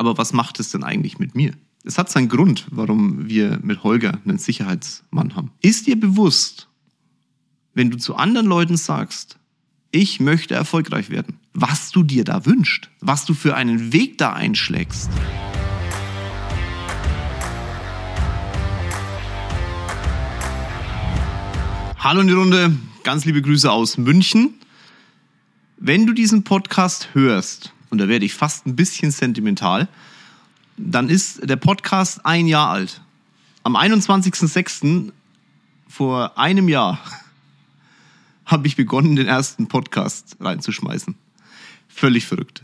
Aber was macht es denn eigentlich mit mir? Es hat seinen Grund, warum wir mit Holger einen Sicherheitsmann haben. Ist dir bewusst, wenn du zu anderen Leuten sagst, ich möchte erfolgreich werden, was du dir da wünschst, was du für einen Weg da einschlägst? Hallo in die Runde, ganz liebe Grüße aus München. Wenn du diesen Podcast hörst, und da werde ich fast ein bisschen sentimental, dann ist der Podcast ein Jahr alt. Am 21.06. vor einem Jahr habe ich begonnen, den ersten Podcast reinzuschmeißen. Völlig verrückt.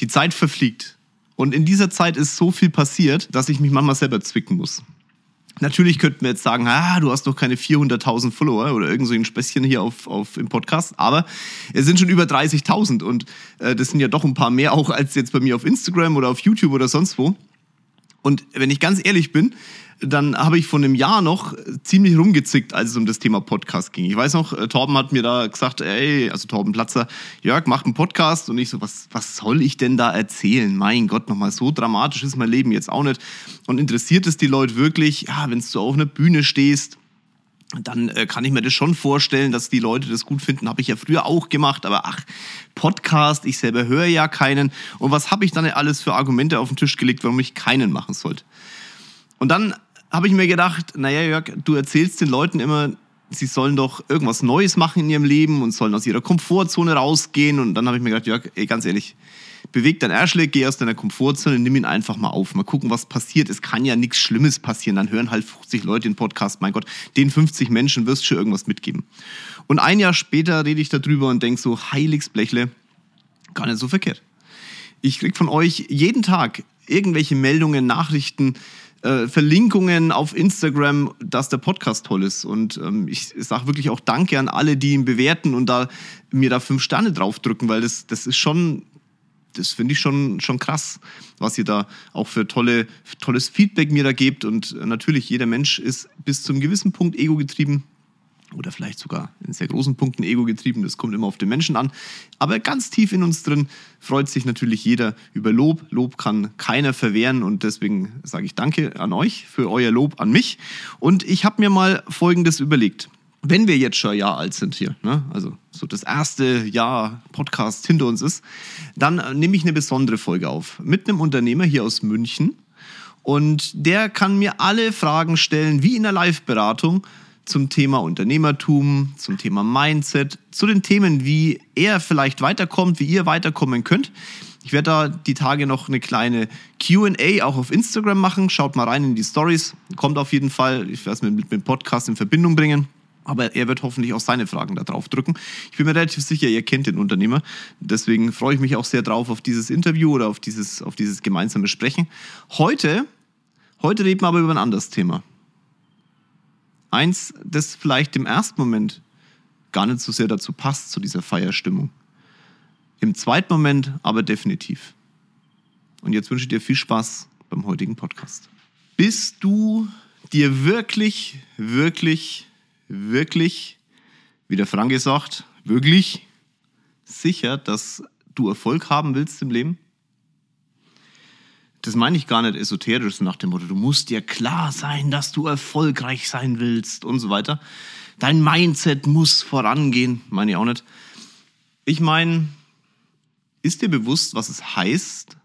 Die Zeit verfliegt. Und in dieser Zeit ist so viel passiert, dass ich mich manchmal selber zwicken muss. Natürlich könnten wir jetzt sagen, ah, du hast doch keine 400.000 Follower oder irgend so ein Späßchen hier auf, auf, im Podcast, aber es sind schon über 30.000 und äh, das sind ja doch ein paar mehr auch als jetzt bei mir auf Instagram oder auf YouTube oder sonst wo. Und wenn ich ganz ehrlich bin, dann habe ich vor einem Jahr noch ziemlich rumgezickt, als es um das Thema Podcast ging. Ich weiß noch, äh, Torben hat mir da gesagt, ey, also Torben Platzer, Jörg, mach einen Podcast. Und ich so, was, was soll ich denn da erzählen? Mein Gott, nochmal so dramatisch ist mein Leben jetzt auch nicht. Und interessiert es die Leute wirklich, ja, wenn du auf einer Bühne stehst, dann äh, kann ich mir das schon vorstellen, dass die Leute das gut finden. Habe ich ja früher auch gemacht, aber ach, Podcast, ich selber höre ja keinen. Und was habe ich dann alles für Argumente auf den Tisch gelegt, warum ich keinen machen sollte? Und dann habe ich mir gedacht, naja, Jörg, du erzählst den Leuten immer, sie sollen doch irgendwas Neues machen in ihrem Leben und sollen aus ihrer Komfortzone rausgehen. Und dann habe ich mir gedacht, Jörg, ey, ganz ehrlich, beweg dein Arschleck, geh aus deiner Komfortzone, nimm ihn einfach mal auf. Mal gucken, was passiert. Es kann ja nichts Schlimmes passieren. Dann hören halt 50 Leute den Podcast. Mein Gott, den 50 Menschen wirst du schon irgendwas mitgeben. Und ein Jahr später rede ich darüber und denke so, Heiligsblechle, gar nicht so verkehrt. Ich krieg von euch jeden Tag irgendwelche Meldungen, Nachrichten, äh, Verlinkungen auf Instagram, dass der Podcast toll ist. Und ähm, ich sage wirklich auch Danke an alle, die ihn bewerten und da mir da fünf Sterne draufdrücken, weil das, das ist schon, das finde ich schon, schon krass, was ihr da auch für tolle, tolles Feedback mir da gebt. Und natürlich, jeder Mensch ist bis zum gewissen Punkt ego getrieben oder vielleicht sogar in sehr großen Punkten ego getrieben. Das kommt immer auf den Menschen an. Aber ganz tief in uns drin freut sich natürlich jeder über Lob. Lob kann keiner verwehren und deswegen sage ich Danke an euch für euer Lob an mich. Und ich habe mir mal Folgendes überlegt. Wenn wir jetzt schon ein Jahr alt sind hier, ne, also so das erste Jahr Podcast hinter uns ist, dann nehme ich eine besondere Folge auf mit einem Unternehmer hier aus München. Und der kann mir alle Fragen stellen, wie in der Live-Beratung zum Thema Unternehmertum, zum Thema Mindset, zu den Themen, wie er vielleicht weiterkommt, wie ihr weiterkommen könnt. Ich werde da die Tage noch eine kleine QA auch auf Instagram machen. Schaut mal rein in die Stories. Kommt auf jeden Fall. Ich werde es mit, mit dem Podcast in Verbindung bringen. Aber er wird hoffentlich auch seine Fragen da drauf drücken. Ich bin mir relativ sicher, ihr kennt den Unternehmer. Deswegen freue ich mich auch sehr drauf auf dieses Interview oder auf dieses, auf dieses gemeinsame Sprechen. Heute, heute reden wir aber über ein anderes Thema. Eins, das vielleicht im ersten Moment gar nicht so sehr dazu passt, zu dieser Feierstimmung. Im zweiten Moment aber definitiv. Und jetzt wünsche ich dir viel Spaß beim heutigen Podcast. Bist du dir wirklich, wirklich, wirklich, wie der Frank gesagt, wirklich sicher, dass du Erfolg haben willst im Leben? das meine ich gar nicht esoterisch nach dem Motto, du musst dir klar sein, dass du erfolgreich sein willst und so weiter. Dein Mindset muss vorangehen, meine ich auch nicht. Ich meine, ist dir bewusst, was es heißt,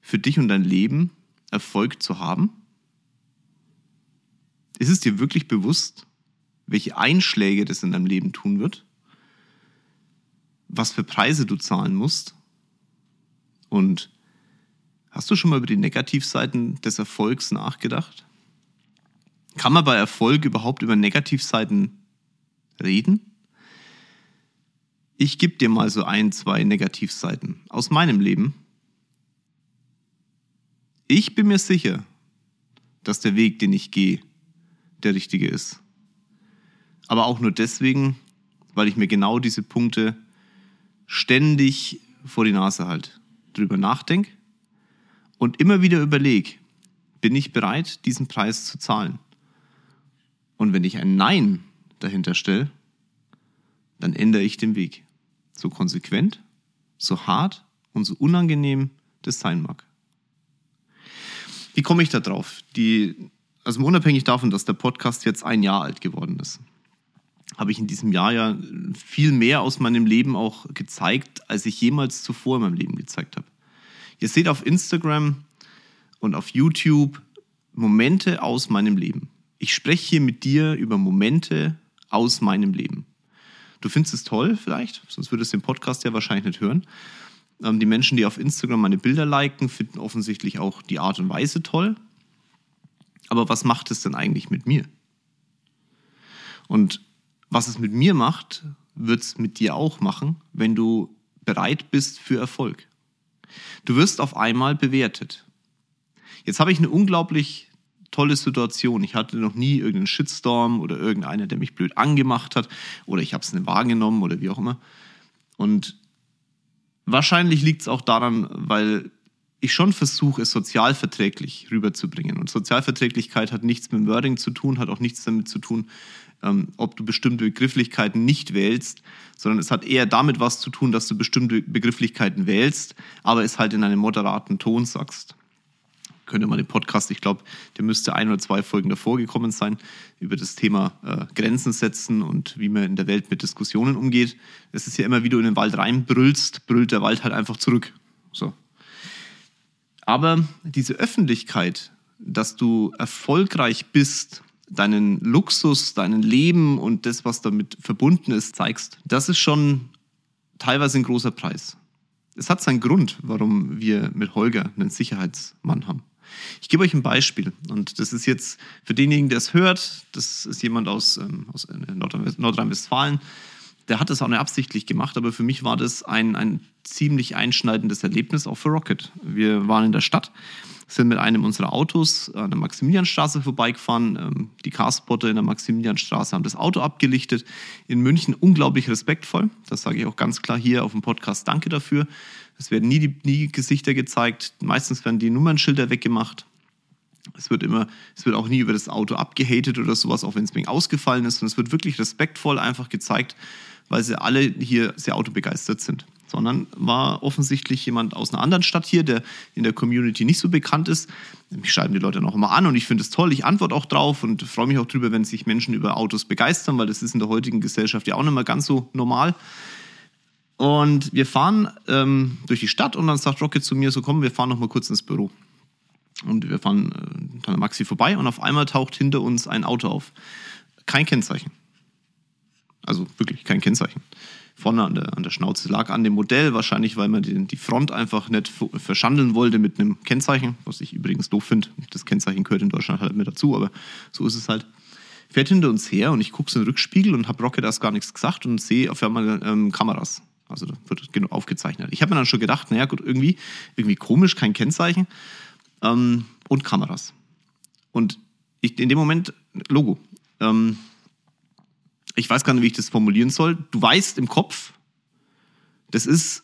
für dich und dein Leben Erfolg zu haben? Ist es dir wirklich bewusst, welche Einschläge das in deinem Leben tun wird? Was für Preise du zahlen musst? Und Hast du schon mal über die Negativseiten des Erfolgs nachgedacht? Kann man bei Erfolg überhaupt über Negativseiten reden? Ich gebe dir mal so ein, zwei Negativseiten aus meinem Leben. Ich bin mir sicher, dass der Weg, den ich gehe, der richtige ist. Aber auch nur deswegen, weil ich mir genau diese Punkte ständig vor die Nase halte, drüber nachdenke und immer wieder überlege, bin ich bereit, diesen Preis zu zahlen? Und wenn ich ein Nein dahinter stelle, dann ändere ich den Weg. So konsequent, so hart und so unangenehm das sein mag. Wie komme ich da drauf? Die, also unabhängig davon, dass der Podcast jetzt ein Jahr alt geworden ist, habe ich in diesem Jahr ja viel mehr aus meinem Leben auch gezeigt, als ich jemals zuvor in meinem Leben gezeigt habe. Ihr seht auf Instagram und auf YouTube Momente aus meinem Leben. Ich spreche hier mit dir über Momente aus meinem Leben. Du findest es toll vielleicht, sonst würdest du den Podcast ja wahrscheinlich nicht hören. Ähm, die Menschen, die auf Instagram meine Bilder liken, finden offensichtlich auch die Art und Weise toll. Aber was macht es denn eigentlich mit mir? Und was es mit mir macht, wird es mit dir auch machen, wenn du bereit bist für Erfolg. Du wirst auf einmal bewertet. Jetzt habe ich eine unglaublich tolle Situation. Ich hatte noch nie irgendeinen Shitstorm oder irgendeiner, der mich blöd angemacht hat oder ich habe es nicht wahrgenommen oder wie auch immer. Und wahrscheinlich liegt es auch daran, weil ich schon versuche, es sozialverträglich rüberzubringen. Und Sozialverträglichkeit hat nichts mit Wording zu tun, hat auch nichts damit zu tun, ähm, ob du bestimmte Begrifflichkeiten nicht wählst, sondern es hat eher damit was zu tun, dass du bestimmte Begrifflichkeiten wählst, aber es halt in einem moderaten Ton sagst. Könnt ihr mal den Podcast, ich glaube, der müsste ein oder zwei Folgen davor gekommen sein, über das Thema äh, Grenzen setzen und wie man in der Welt mit Diskussionen umgeht. Es ist ja immer, wie du in den Wald reinbrüllst, brüllt der Wald halt einfach zurück. So. Aber diese Öffentlichkeit, dass du erfolgreich bist, deinen Luxus, dein Leben und das, was damit verbunden ist, zeigst, das ist schon teilweise ein großer Preis. Es hat seinen Grund, warum wir mit Holger einen Sicherheitsmann haben. Ich gebe euch ein Beispiel und das ist jetzt für denjenigen, der es hört, das ist jemand aus, ähm, aus äh, Nordrhein-Westfalen, der hat das auch nicht absichtlich gemacht, aber für mich war das ein, ein ziemlich einschneidendes Erlebnis, auch für Rocket. Wir waren in der Stadt sind mit einem unserer Autos an der Maximilianstraße vorbeigefahren. Ähm, die Carspotter in der Maximilianstraße haben das Auto abgelichtet. In München unglaublich respektvoll. Das sage ich auch ganz klar hier auf dem Podcast. Danke dafür. Es werden nie, die, nie Gesichter gezeigt. Meistens werden die Nummernschilder weggemacht. Es wird immer, es wird auch nie über das Auto abgehatet oder sowas, auch wenn es wegen ausgefallen ist. Und es wird wirklich respektvoll einfach gezeigt, weil sie alle hier sehr autobegeistert sind sondern war offensichtlich jemand aus einer anderen Stadt hier, der in der Community nicht so bekannt ist. Mich schreiben die Leute noch immer an und ich finde es toll. Ich antworte auch drauf und freue mich auch drüber, wenn sich Menschen über Autos begeistern, weil das ist in der heutigen Gesellschaft ja auch nicht mehr ganz so normal. Und wir fahren ähm, durch die Stadt und dann sagt Rocket zu mir so, komm, wir fahren noch mal kurz ins Büro. Und wir fahren äh, dann Maxi vorbei und auf einmal taucht hinter uns ein Auto auf. Kein Kennzeichen. Also wirklich kein Kennzeichen vorne an der, an der Schnauze. Lag an dem Modell, wahrscheinlich, weil man die, die Front einfach nicht verschandeln wollte mit einem Kennzeichen, was ich übrigens doof finde. Das Kennzeichen gehört in Deutschland halt mit dazu, aber so ist es halt. Fährt hinter uns her und ich gucke so in den Rückspiegel und habe Rocket erst gar nichts gesagt und sehe auf einmal ähm, Kameras. Also da wird genau aufgezeichnet. Ich habe mir dann schon gedacht, naja gut, irgendwie, irgendwie komisch, kein Kennzeichen ähm, und Kameras. Und ich, in dem Moment, Logo. Ähm, ich weiß gar nicht, wie ich das formulieren soll. Du weißt im Kopf, das ist,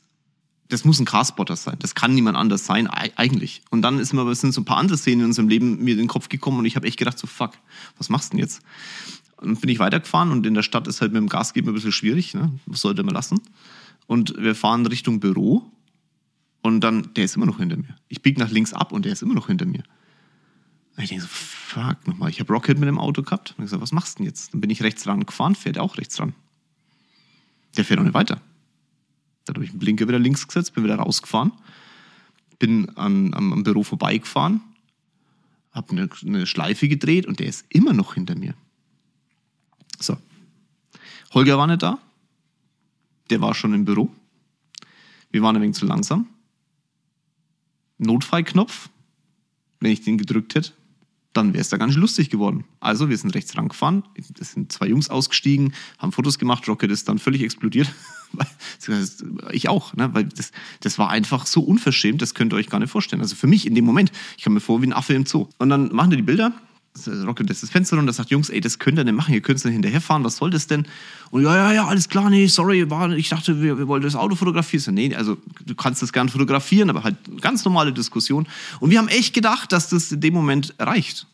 das muss ein Carspotter sein. Das kann niemand anders sein, eigentlich. Und dann ist mir, sind so ein paar andere Szenen in unserem Leben mir in den Kopf gekommen und ich habe echt gedacht, so fuck, was machst du denn jetzt? Und dann bin ich weitergefahren und in der Stadt ist halt mit dem Gas geben ein bisschen schwierig, ne? Was sollte man lassen? Und wir fahren Richtung Büro und dann, der ist immer noch hinter mir. Ich biege nach links ab und der ist immer noch hinter mir. Und ich denke so, fuck nochmal, ich habe Rocket mit dem Auto gehabt. Und ich gesagt, was machst du denn jetzt? Dann bin ich rechts ran gefahren, fährt er auch rechts ran. Der fährt auch nicht weiter. Da habe ich den Blinker wieder links gesetzt, bin wieder rausgefahren, bin an, am, am Büro vorbeigefahren, habe eine, eine Schleife gedreht und der ist immer noch hinter mir. So. Holger war nicht da. Der war schon im Büro. Wir waren ein wenig zu langsam. Notfallknopf. Wenn ich den gedrückt hätte, dann wäre es da ganz lustig geworden. Also, wir sind rechts rangefahren, es sind zwei Jungs ausgestiegen, haben Fotos gemacht, Rocket ist dann völlig explodiert. ich auch, ne? weil das, das war einfach so unverschämt, das könnt ihr euch gar nicht vorstellen. Also für mich in dem Moment, ich kam mir vor wie ein Affe im Zoo. Und dann machen die die Bilder, Rocket lässt das Fenster runter, sagt, Jungs, ey, das könnt ihr nicht machen, ihr könnt es nicht hinterherfahren, was soll das denn? Und ja, ja, ja, alles klar, nee, sorry, war, ich dachte, wir, wir wollten das Auto fotografieren. So, nee, also du kannst das gern fotografieren, aber halt ganz normale Diskussion. Und wir haben echt gedacht, dass das in dem Moment reicht.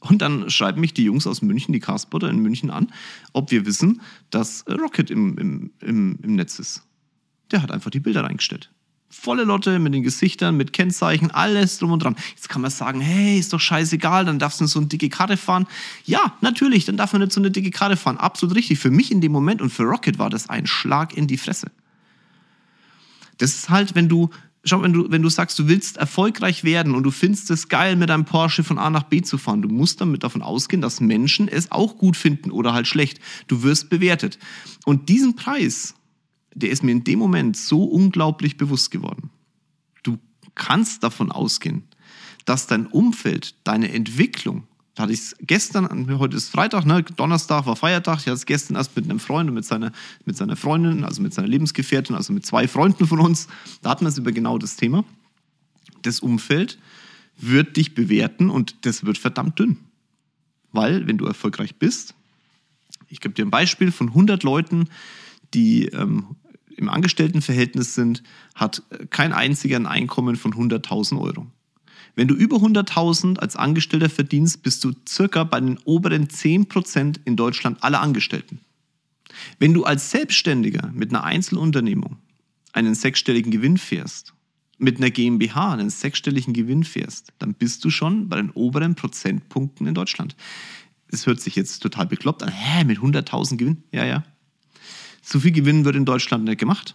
Und dann schreiben mich die Jungs aus München, die Castbotter in München an, ob wir wissen, dass Rocket im, im, im, im Netz ist. Der hat einfach die Bilder reingestellt. Volle Lotte mit den Gesichtern, mit Kennzeichen, alles drum und dran. Jetzt kann man sagen, hey, ist doch scheißegal, dann darfst du nicht so eine dicke Karte fahren. Ja, natürlich, dann darf man nicht so eine dicke Karte fahren. Absolut richtig. Für mich in dem Moment und für Rocket war das ein Schlag in die Fresse. Das ist halt, wenn du, schau, wenn du, wenn du sagst, du willst erfolgreich werden und du findest es geil, mit einem Porsche von A nach B zu fahren, du musst damit davon ausgehen, dass Menschen es auch gut finden oder halt schlecht. Du wirst bewertet. Und diesen Preis, der ist mir in dem Moment so unglaublich bewusst geworden. Du kannst davon ausgehen, dass dein Umfeld, deine Entwicklung, da hatte ich es gestern, heute ist Freitag, ne? Donnerstag war Feiertag, ich hatte es gestern erst mit einem Freund und mit seiner, mit seiner Freundin, also mit seiner Lebensgefährtin, also mit zwei Freunden von uns, da hatten wir es über genau das Thema. Das Umfeld wird dich bewerten und das wird verdammt dünn. Weil, wenn du erfolgreich bist, ich gebe dir ein Beispiel von 100 Leuten, die ähm, im Angestelltenverhältnis sind, hat kein einziger ein Einkommen von 100.000 Euro. Wenn du über 100.000 als Angestellter verdienst, bist du circa bei den oberen 10% in Deutschland aller Angestellten. Wenn du als Selbstständiger mit einer Einzelunternehmung einen sechsstelligen Gewinn fährst, mit einer GmbH einen sechsstelligen Gewinn fährst, dann bist du schon bei den oberen Prozentpunkten in Deutschland. Es hört sich jetzt total bekloppt an. Hä, mit 100.000 Gewinn? Ja, ja. So viel Gewinn wird in Deutschland nicht gemacht.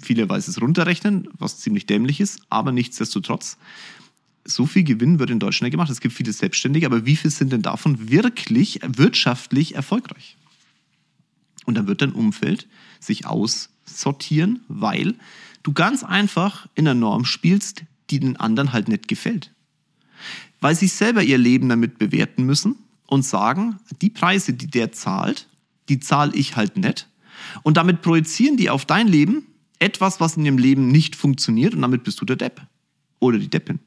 Viele weiß es runterrechnen, was ziemlich dämlich ist, aber nichtsdestotrotz, so viel Gewinn wird in Deutschland nicht gemacht. Es gibt viele Selbstständige, aber wie viel sind denn davon wirklich wirtschaftlich erfolgreich? Und dann wird dein Umfeld sich aussortieren, weil du ganz einfach in einer Norm spielst, die den anderen halt nicht gefällt. Weil sie selber ihr Leben damit bewerten müssen und sagen, die Preise, die der zahlt, die zahle ich halt nicht. Und damit projizieren die auf dein Leben etwas, was in ihrem Leben nicht funktioniert und damit bist du der Depp oder die Deppin.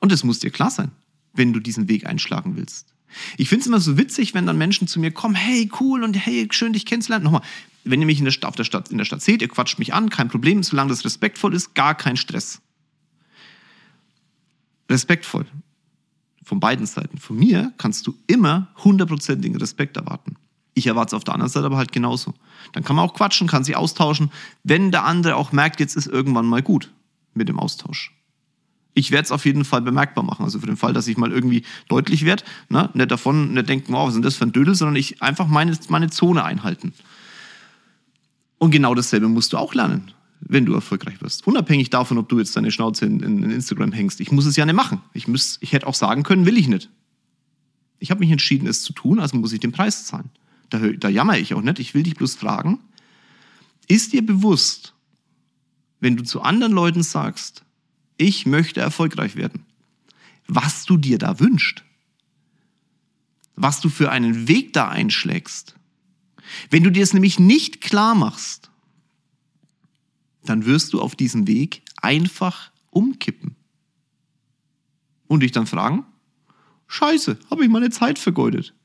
Und das muss dir klar sein, wenn du diesen Weg einschlagen willst. Ich finde es immer so witzig, wenn dann Menschen zu mir kommen, hey, cool und hey, schön dich kennenzulernen. Nochmal, wenn ihr mich in der, Stadt, auf der Stadt, in der Stadt seht, ihr quatscht mich an, kein Problem, solange das respektvoll ist, gar kein Stress. Respektvoll. Von beiden Seiten. Von mir kannst du immer hundertprozentigen Respekt erwarten. Ich erwarte es auf der anderen Seite aber halt genauso. Dann kann man auch quatschen, kann sich austauschen, wenn der andere auch merkt, jetzt ist irgendwann mal gut mit dem Austausch. Ich werde es auf jeden Fall bemerkbar machen. Also für den Fall, dass ich mal irgendwie deutlich werde, ne? nicht davon nicht denken, wow, was denn das für ein Dödel, sondern ich einfach meine, meine Zone einhalten. Und genau dasselbe musst du auch lernen, wenn du erfolgreich wirst. Unabhängig davon, ob du jetzt deine Schnauze in, in, in Instagram hängst. Ich muss es ja nicht machen. Ich, ich hätte auch sagen können, will ich nicht. Ich habe mich entschieden, es zu tun, also muss ich den Preis zahlen da, da jammer ich auch nicht, ich will dich bloß fragen, ist dir bewusst, wenn du zu anderen Leuten sagst, ich möchte erfolgreich werden, was du dir da wünschst, was du für einen Weg da einschlägst. Wenn du dir es nämlich nicht klar machst, dann wirst du auf diesem Weg einfach umkippen. Und dich dann fragen, scheiße, habe ich meine Zeit vergeudet.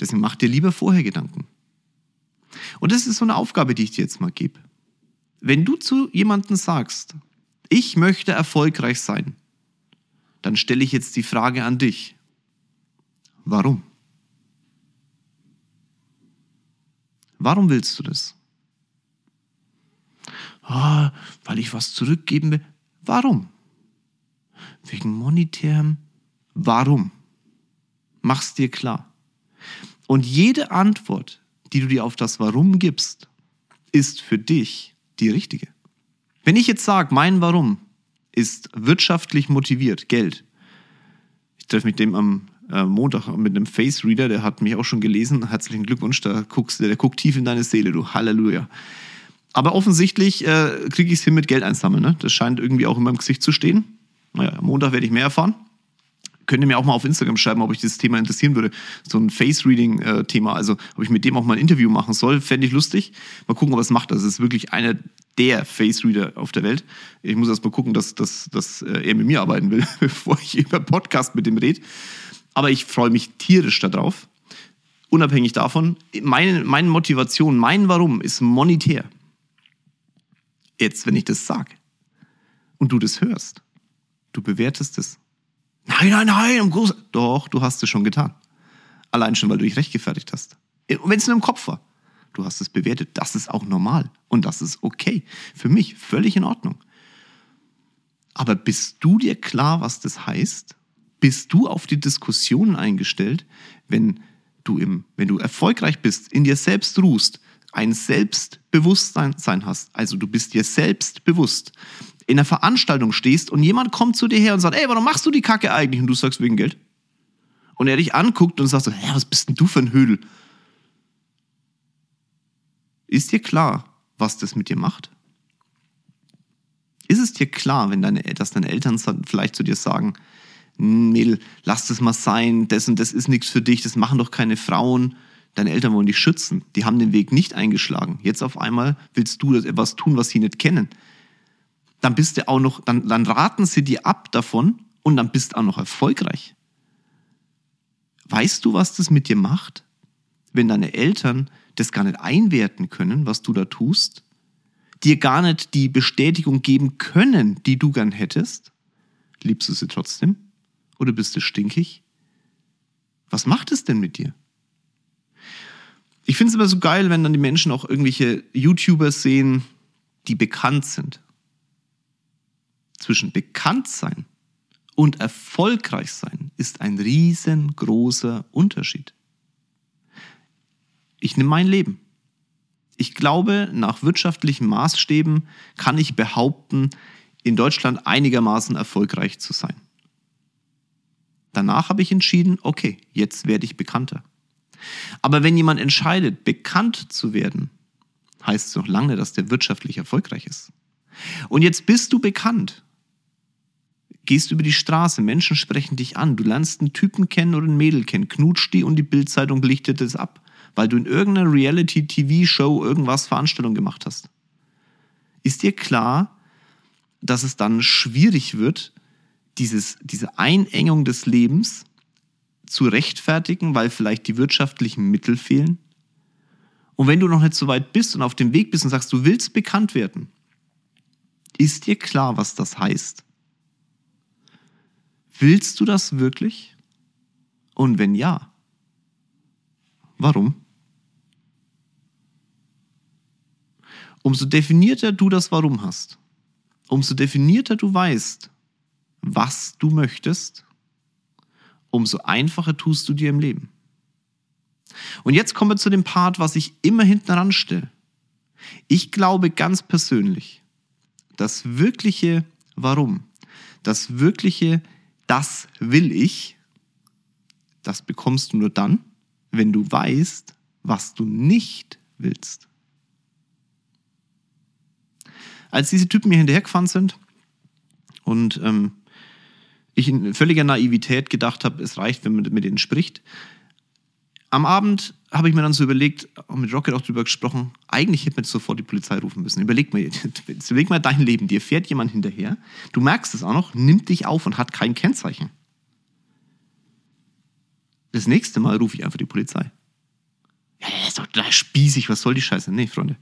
Deswegen mach dir lieber vorher Gedanken. Und das ist so eine Aufgabe, die ich dir jetzt mal gebe. Wenn du zu jemandem sagst, ich möchte erfolgreich sein, dann stelle ich jetzt die Frage an dich. Warum? Warum willst du das? Ah, weil ich was zurückgeben will. Warum? Wegen monetärem. Warum? Mach's dir klar. Und jede Antwort, die du dir auf das Warum gibst, ist für dich die richtige. Wenn ich jetzt sage, mein Warum ist wirtschaftlich motiviert, Geld. Ich treffe mich dem am äh, Montag mit einem Face Reader, der hat mich auch schon gelesen. Herzlichen Glückwunsch, da guckst, der, der guckt tief in deine Seele, du Halleluja. Aber offensichtlich äh, kriege ich es hin mit Geld einsammeln. Ne? Das scheint irgendwie auch in meinem Gesicht zu stehen. Naja, am Montag werde ich mehr erfahren könnt ihr mir auch mal auf Instagram schreiben, ob euch dieses Thema interessieren würde. So ein Face-Reading-Thema, also ob ich mit dem auch mal ein Interview machen soll, fände ich lustig. Mal gucken, ob er es macht. Das ist wirklich einer der Face-Reader auf der Welt. Ich muss erst mal gucken, dass, dass, dass äh, er mit mir arbeiten will, bevor ich über Podcast mit dem rede. Aber ich freue mich tierisch darauf. Unabhängig davon, meine, meine Motivation, mein Warum ist monetär. Jetzt, wenn ich das sage und du das hörst, du bewertest es Nein, nein, nein, im Großen. Doch, du hast es schon getan. Allein schon, weil du dich rechtgefertigt hast. Wenn es nur im Kopf war. Du hast es bewertet. Das ist auch normal. Und das ist okay. Für mich völlig in Ordnung. Aber bist du dir klar, was das heißt? Bist du auf die Diskussionen eingestellt, wenn du, im, wenn du erfolgreich bist, in dir selbst ruhst, ein Selbstbewusstsein hast, also du bist dir selbst bewusst, in einer Veranstaltung stehst und jemand kommt zu dir her und sagt, ey, warum machst du die Kacke eigentlich? Und du sagst, wegen Geld. Und er dich anguckt und sagt so, ja, was bist denn du für ein Hödel? Ist dir klar, was das mit dir macht? Ist es dir klar, wenn deine, dass deine Eltern vielleicht zu dir sagen, Mädel, lass das mal sein, das und das ist nichts für dich, das machen doch keine Frauen. Deine Eltern wollen dich schützen. Die haben den Weg nicht eingeschlagen. Jetzt auf einmal willst du etwas tun, was sie nicht kennen. Dann bist du auch noch, dann, dann raten sie dir ab davon und dann bist du auch noch erfolgreich. Weißt du, was das mit dir macht? Wenn deine Eltern das gar nicht einwerten können, was du da tust, dir gar nicht die Bestätigung geben können, die du gern hättest, liebst du sie trotzdem? Oder bist du stinkig? Was macht es denn mit dir? Ich finde es immer so geil, wenn dann die Menschen auch irgendwelche YouTuber sehen, die bekannt sind. Zwischen bekannt sein und erfolgreich sein ist ein riesengroßer Unterschied. Ich nehme mein Leben. Ich glaube, nach wirtschaftlichen Maßstäben kann ich behaupten, in Deutschland einigermaßen erfolgreich zu sein. Danach habe ich entschieden, okay, jetzt werde ich bekannter. Aber wenn jemand entscheidet, bekannt zu werden, heißt es noch lange, dass der wirtschaftlich erfolgreich ist. Und jetzt bist du bekannt. Gehst über die Straße, Menschen sprechen dich an, du lernst einen Typen kennen oder ein Mädel kennen, knutscht die und die Bildzeitung lichtet es ab, weil du in irgendeiner Reality-TV-Show irgendwas Veranstaltung gemacht hast. Ist dir klar, dass es dann schwierig wird, dieses, diese Einengung des Lebens zu rechtfertigen, weil vielleicht die wirtschaftlichen Mittel fehlen? Und wenn du noch nicht so weit bist und auf dem Weg bist und sagst, du willst bekannt werden, ist dir klar, was das heißt? Willst du das wirklich? Und wenn ja, warum? Umso definierter du das Warum hast, umso definierter du weißt, was du möchtest, umso einfacher tust du dir im Leben. Und jetzt kommen wir zu dem Part, was ich immer hinten ranstelle. Ich glaube ganz persönlich, das wirkliche Warum, das wirkliche Das will ich, das bekommst du nur dann, wenn du weißt, was du nicht willst. Als diese Typen mir hinterhergefahren sind und ähm, ich in völliger Naivität gedacht habe, es reicht, wenn man mit denen spricht. Am Abend habe ich mir dann so überlegt, und mit Rocket auch drüber gesprochen, eigentlich hätte man sofort die Polizei rufen müssen. Überleg mal, überleg mal dein Leben, dir fährt jemand hinterher, du merkst es auch noch, nimmt dich auf und hat kein Kennzeichen. Das nächste Mal rufe ich einfach die Polizei. Ja, das ist doch total spießig, was soll die Scheiße? Nee, Freunde.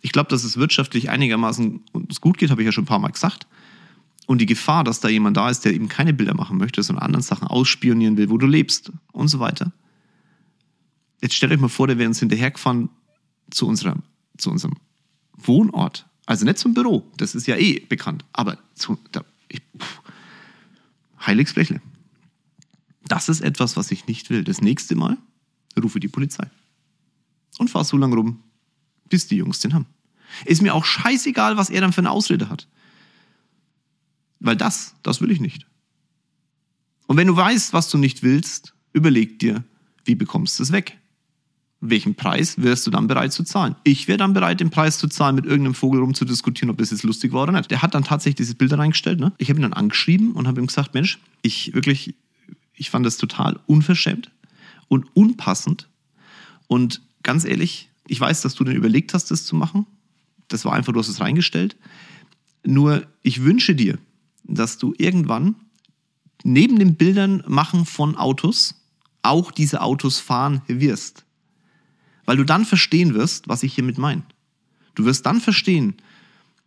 Ich glaube, dass es wirtschaftlich einigermaßen uns gut geht, habe ich ja schon ein paar Mal gesagt. Und die Gefahr, dass da jemand da ist, der eben keine Bilder machen möchte, sondern anderen Sachen ausspionieren will, wo du lebst und so weiter. Jetzt stellt euch mal vor, der wäre uns hinterhergefahren zu, unserer, zu unserem Wohnort. Also nicht zum Büro, das ist ja eh bekannt, aber zu, da, ich, Heiligsblechle. Das ist etwas, was ich nicht will. Das nächste Mal rufe die Polizei und fahre so lange rum, bis die Jungs den haben. Ist mir auch scheißegal, was er dann für eine Ausrede hat. Weil das, das will ich nicht. Und wenn du weißt, was du nicht willst, überleg dir, wie bekommst du es weg? Welchen Preis wärst du dann bereit zu zahlen? Ich wäre dann bereit, den Preis zu zahlen, mit irgendeinem Vogel rumzudiskutieren, ob das jetzt lustig war oder nicht. Der hat dann tatsächlich diese Bilder reingestellt. Ne? Ich habe ihn dann angeschrieben und habe ihm gesagt, Mensch, ich wirklich, ich fand das total unverschämt und unpassend. Und ganz ehrlich, ich weiß, dass du dann überlegt hast, das zu machen. Das war einfach, du hast es reingestellt. Nur, ich wünsche dir, dass du irgendwann neben den Bildern machen von Autos auch diese Autos fahren wirst. Weil du dann verstehen wirst, was ich hiermit meine. Du wirst dann verstehen,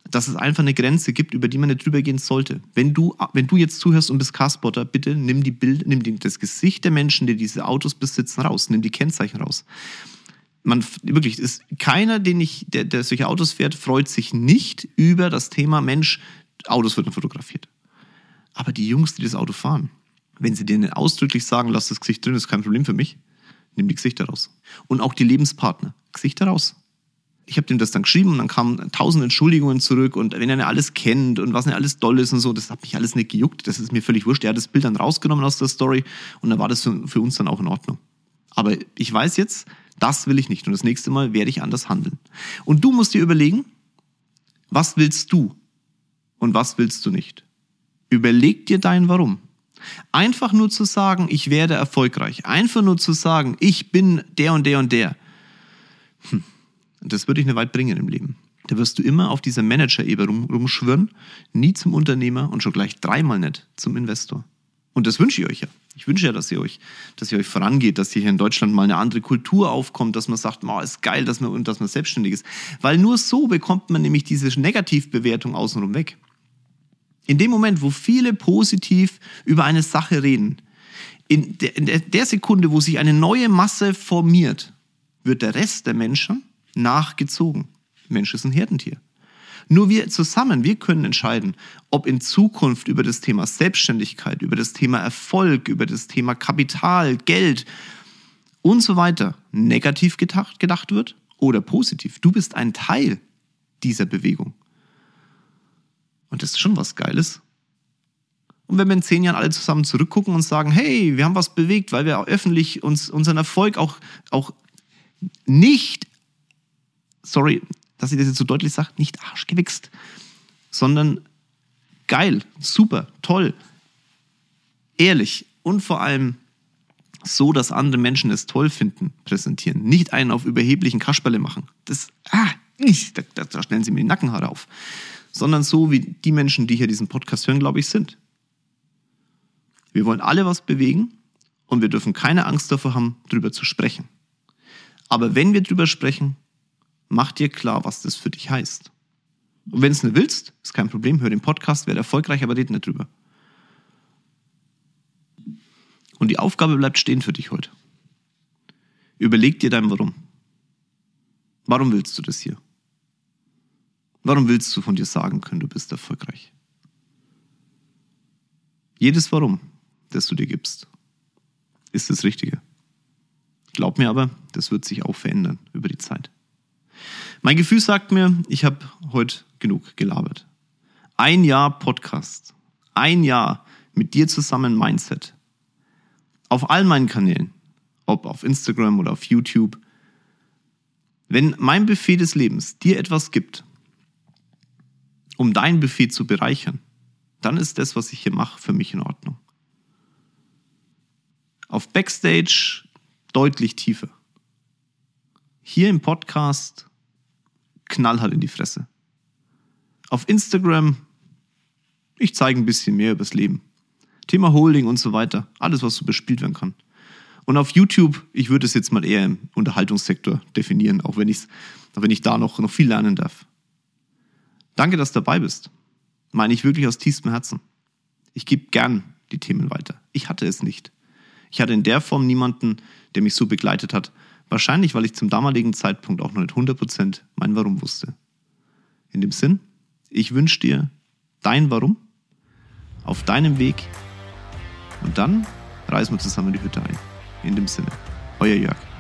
dass es einfach eine Grenze gibt, über die man nicht drüber gehen sollte. Wenn du, wenn du jetzt zuhörst und bist Carspotter, bitte nimm die Bild, nimm das Gesicht der Menschen, die diese Autos besitzen, raus, nimm die Kennzeichen raus. man wirklich ist keiner, den ich, der, der solche Autos fährt, freut sich nicht über das Thema Mensch, Autos werden fotografiert. Aber die Jungs, die das Auto fahren, wenn sie denen ausdrücklich sagen, lass das Gesicht drin, ist kein Problem für mich, nimm die Gesichter raus. Und auch die Lebenspartner, Gesichter raus. Ich habe dem das dann geschrieben und dann kamen tausend Entschuldigungen zurück und wenn er nicht alles kennt und was nicht alles toll ist und so, das hat mich alles nicht gejuckt, das ist mir völlig wurscht. Er hat das Bild dann rausgenommen aus der Story und dann war das für uns dann auch in Ordnung. Aber ich weiß jetzt, das will ich nicht und das nächste Mal werde ich anders handeln. Und du musst dir überlegen, was willst du und was willst du nicht? Überleg dir dein Warum. Einfach nur zu sagen, ich werde erfolgreich. Einfach nur zu sagen, ich bin der und der und der. Hm. Das würde dich nicht weit bringen im Leben. Da wirst du immer auf dieser Manager-Ebene rum, rumschwirren, nie zum Unternehmer und schon gleich dreimal nicht zum Investor. Und das wünsche ich euch ja. Ich wünsche ja, dass ihr euch, dass ihr euch vorangeht, dass hier in Deutschland mal eine andere Kultur aufkommt, dass man sagt, oh, ist geil, dass man, dass man selbstständig ist. Weil nur so bekommt man nämlich diese Negativbewertung außenrum weg. In dem Moment, wo viele positiv über eine Sache reden, in der, Sekunde, wo sich eine neue Masse formiert, wird der Rest der Menschen nachgezogen. Mensch ist ein Herdentier. Nur wir zusammen, wir können entscheiden, ob in Zukunft über das Thema Selbstständigkeit, über das Thema Erfolg, über das Thema Kapital, Geld und so weiter negativ gedacht, gedacht wird oder positiv. Du bist ein Teil dieser Bewegung. Und das ist schon was Geiles. Und wenn wir in zehn Jahren alle zusammen zurückgucken und sagen, hey, wir haben was bewegt, weil wir öffentlich uns unseren Erfolg auch, auch nicht, sorry, dass ich das jetzt so deutlich sage, nicht arschgewichst, sondern geil, super, toll, ehrlich und vor allem so, dass andere Menschen es toll finden, präsentieren. Nicht einen auf überheblichen Kasperle machen. Das, ah, da, da stellen sie mir die Nackenhaare auf sondern so wie die Menschen, die hier diesen Podcast hören, glaube ich, sind. Wir wollen alle was bewegen und wir dürfen keine Angst davor haben, darüber zu sprechen. Aber wenn wir darüber sprechen, mach dir klar, was das für dich heißt. Und wenn es nicht willst, ist kein Problem, hör den Podcast, werde erfolgreich, aber red nicht drüber. Und die Aufgabe bleibt stehen für dich heute. Überleg dir dein Warum. Warum willst du das hier? Warum willst du von dir sagen können, du bist erfolgreich? Jedes Warum, das du dir gibst, ist das Richtige. Glaub mir aber, das wird sich auch verändern über die Zeit. Mein Gefühl sagt mir, ich habe heute genug gelabert. Ein Jahr Podcast, ein Jahr mit dir zusammen Mindset. Auf all meinen Kanälen, ob auf Instagram oder auf YouTube. Wenn mein Buffet des Lebens dir etwas gibt, um dein Buffet zu bereichern, dann ist das, was ich hier mache, für mich in Ordnung. Auf Backstage deutlich tiefer. Hier im Podcast knallhart in die Fresse. Auf Instagram, ich zeige ein bisschen mehr übers Leben. Thema Holding und so weiter. Alles, was so bespielt werden kann. Und auf YouTube, ich würde es jetzt mal eher im Unterhaltungssektor definieren, auch wenn, ich's, auch wenn ich da noch, noch viel lernen darf. Danke, dass du dabei bist. Meine ich wirklich aus tiefstem Herzen. Ich gebe gern die Themen weiter. Ich hatte es nicht. Ich hatte in der Form niemanden, der mich so begleitet hat. Wahrscheinlich, weil ich zum damaligen Zeitpunkt auch noch nicht 100% mein Warum wusste. In dem Sinn, ich wünsche dir dein Warum auf deinem Weg und dann reisen wir zusammen die Hütte ein. In dem Sinne, euer Jörg.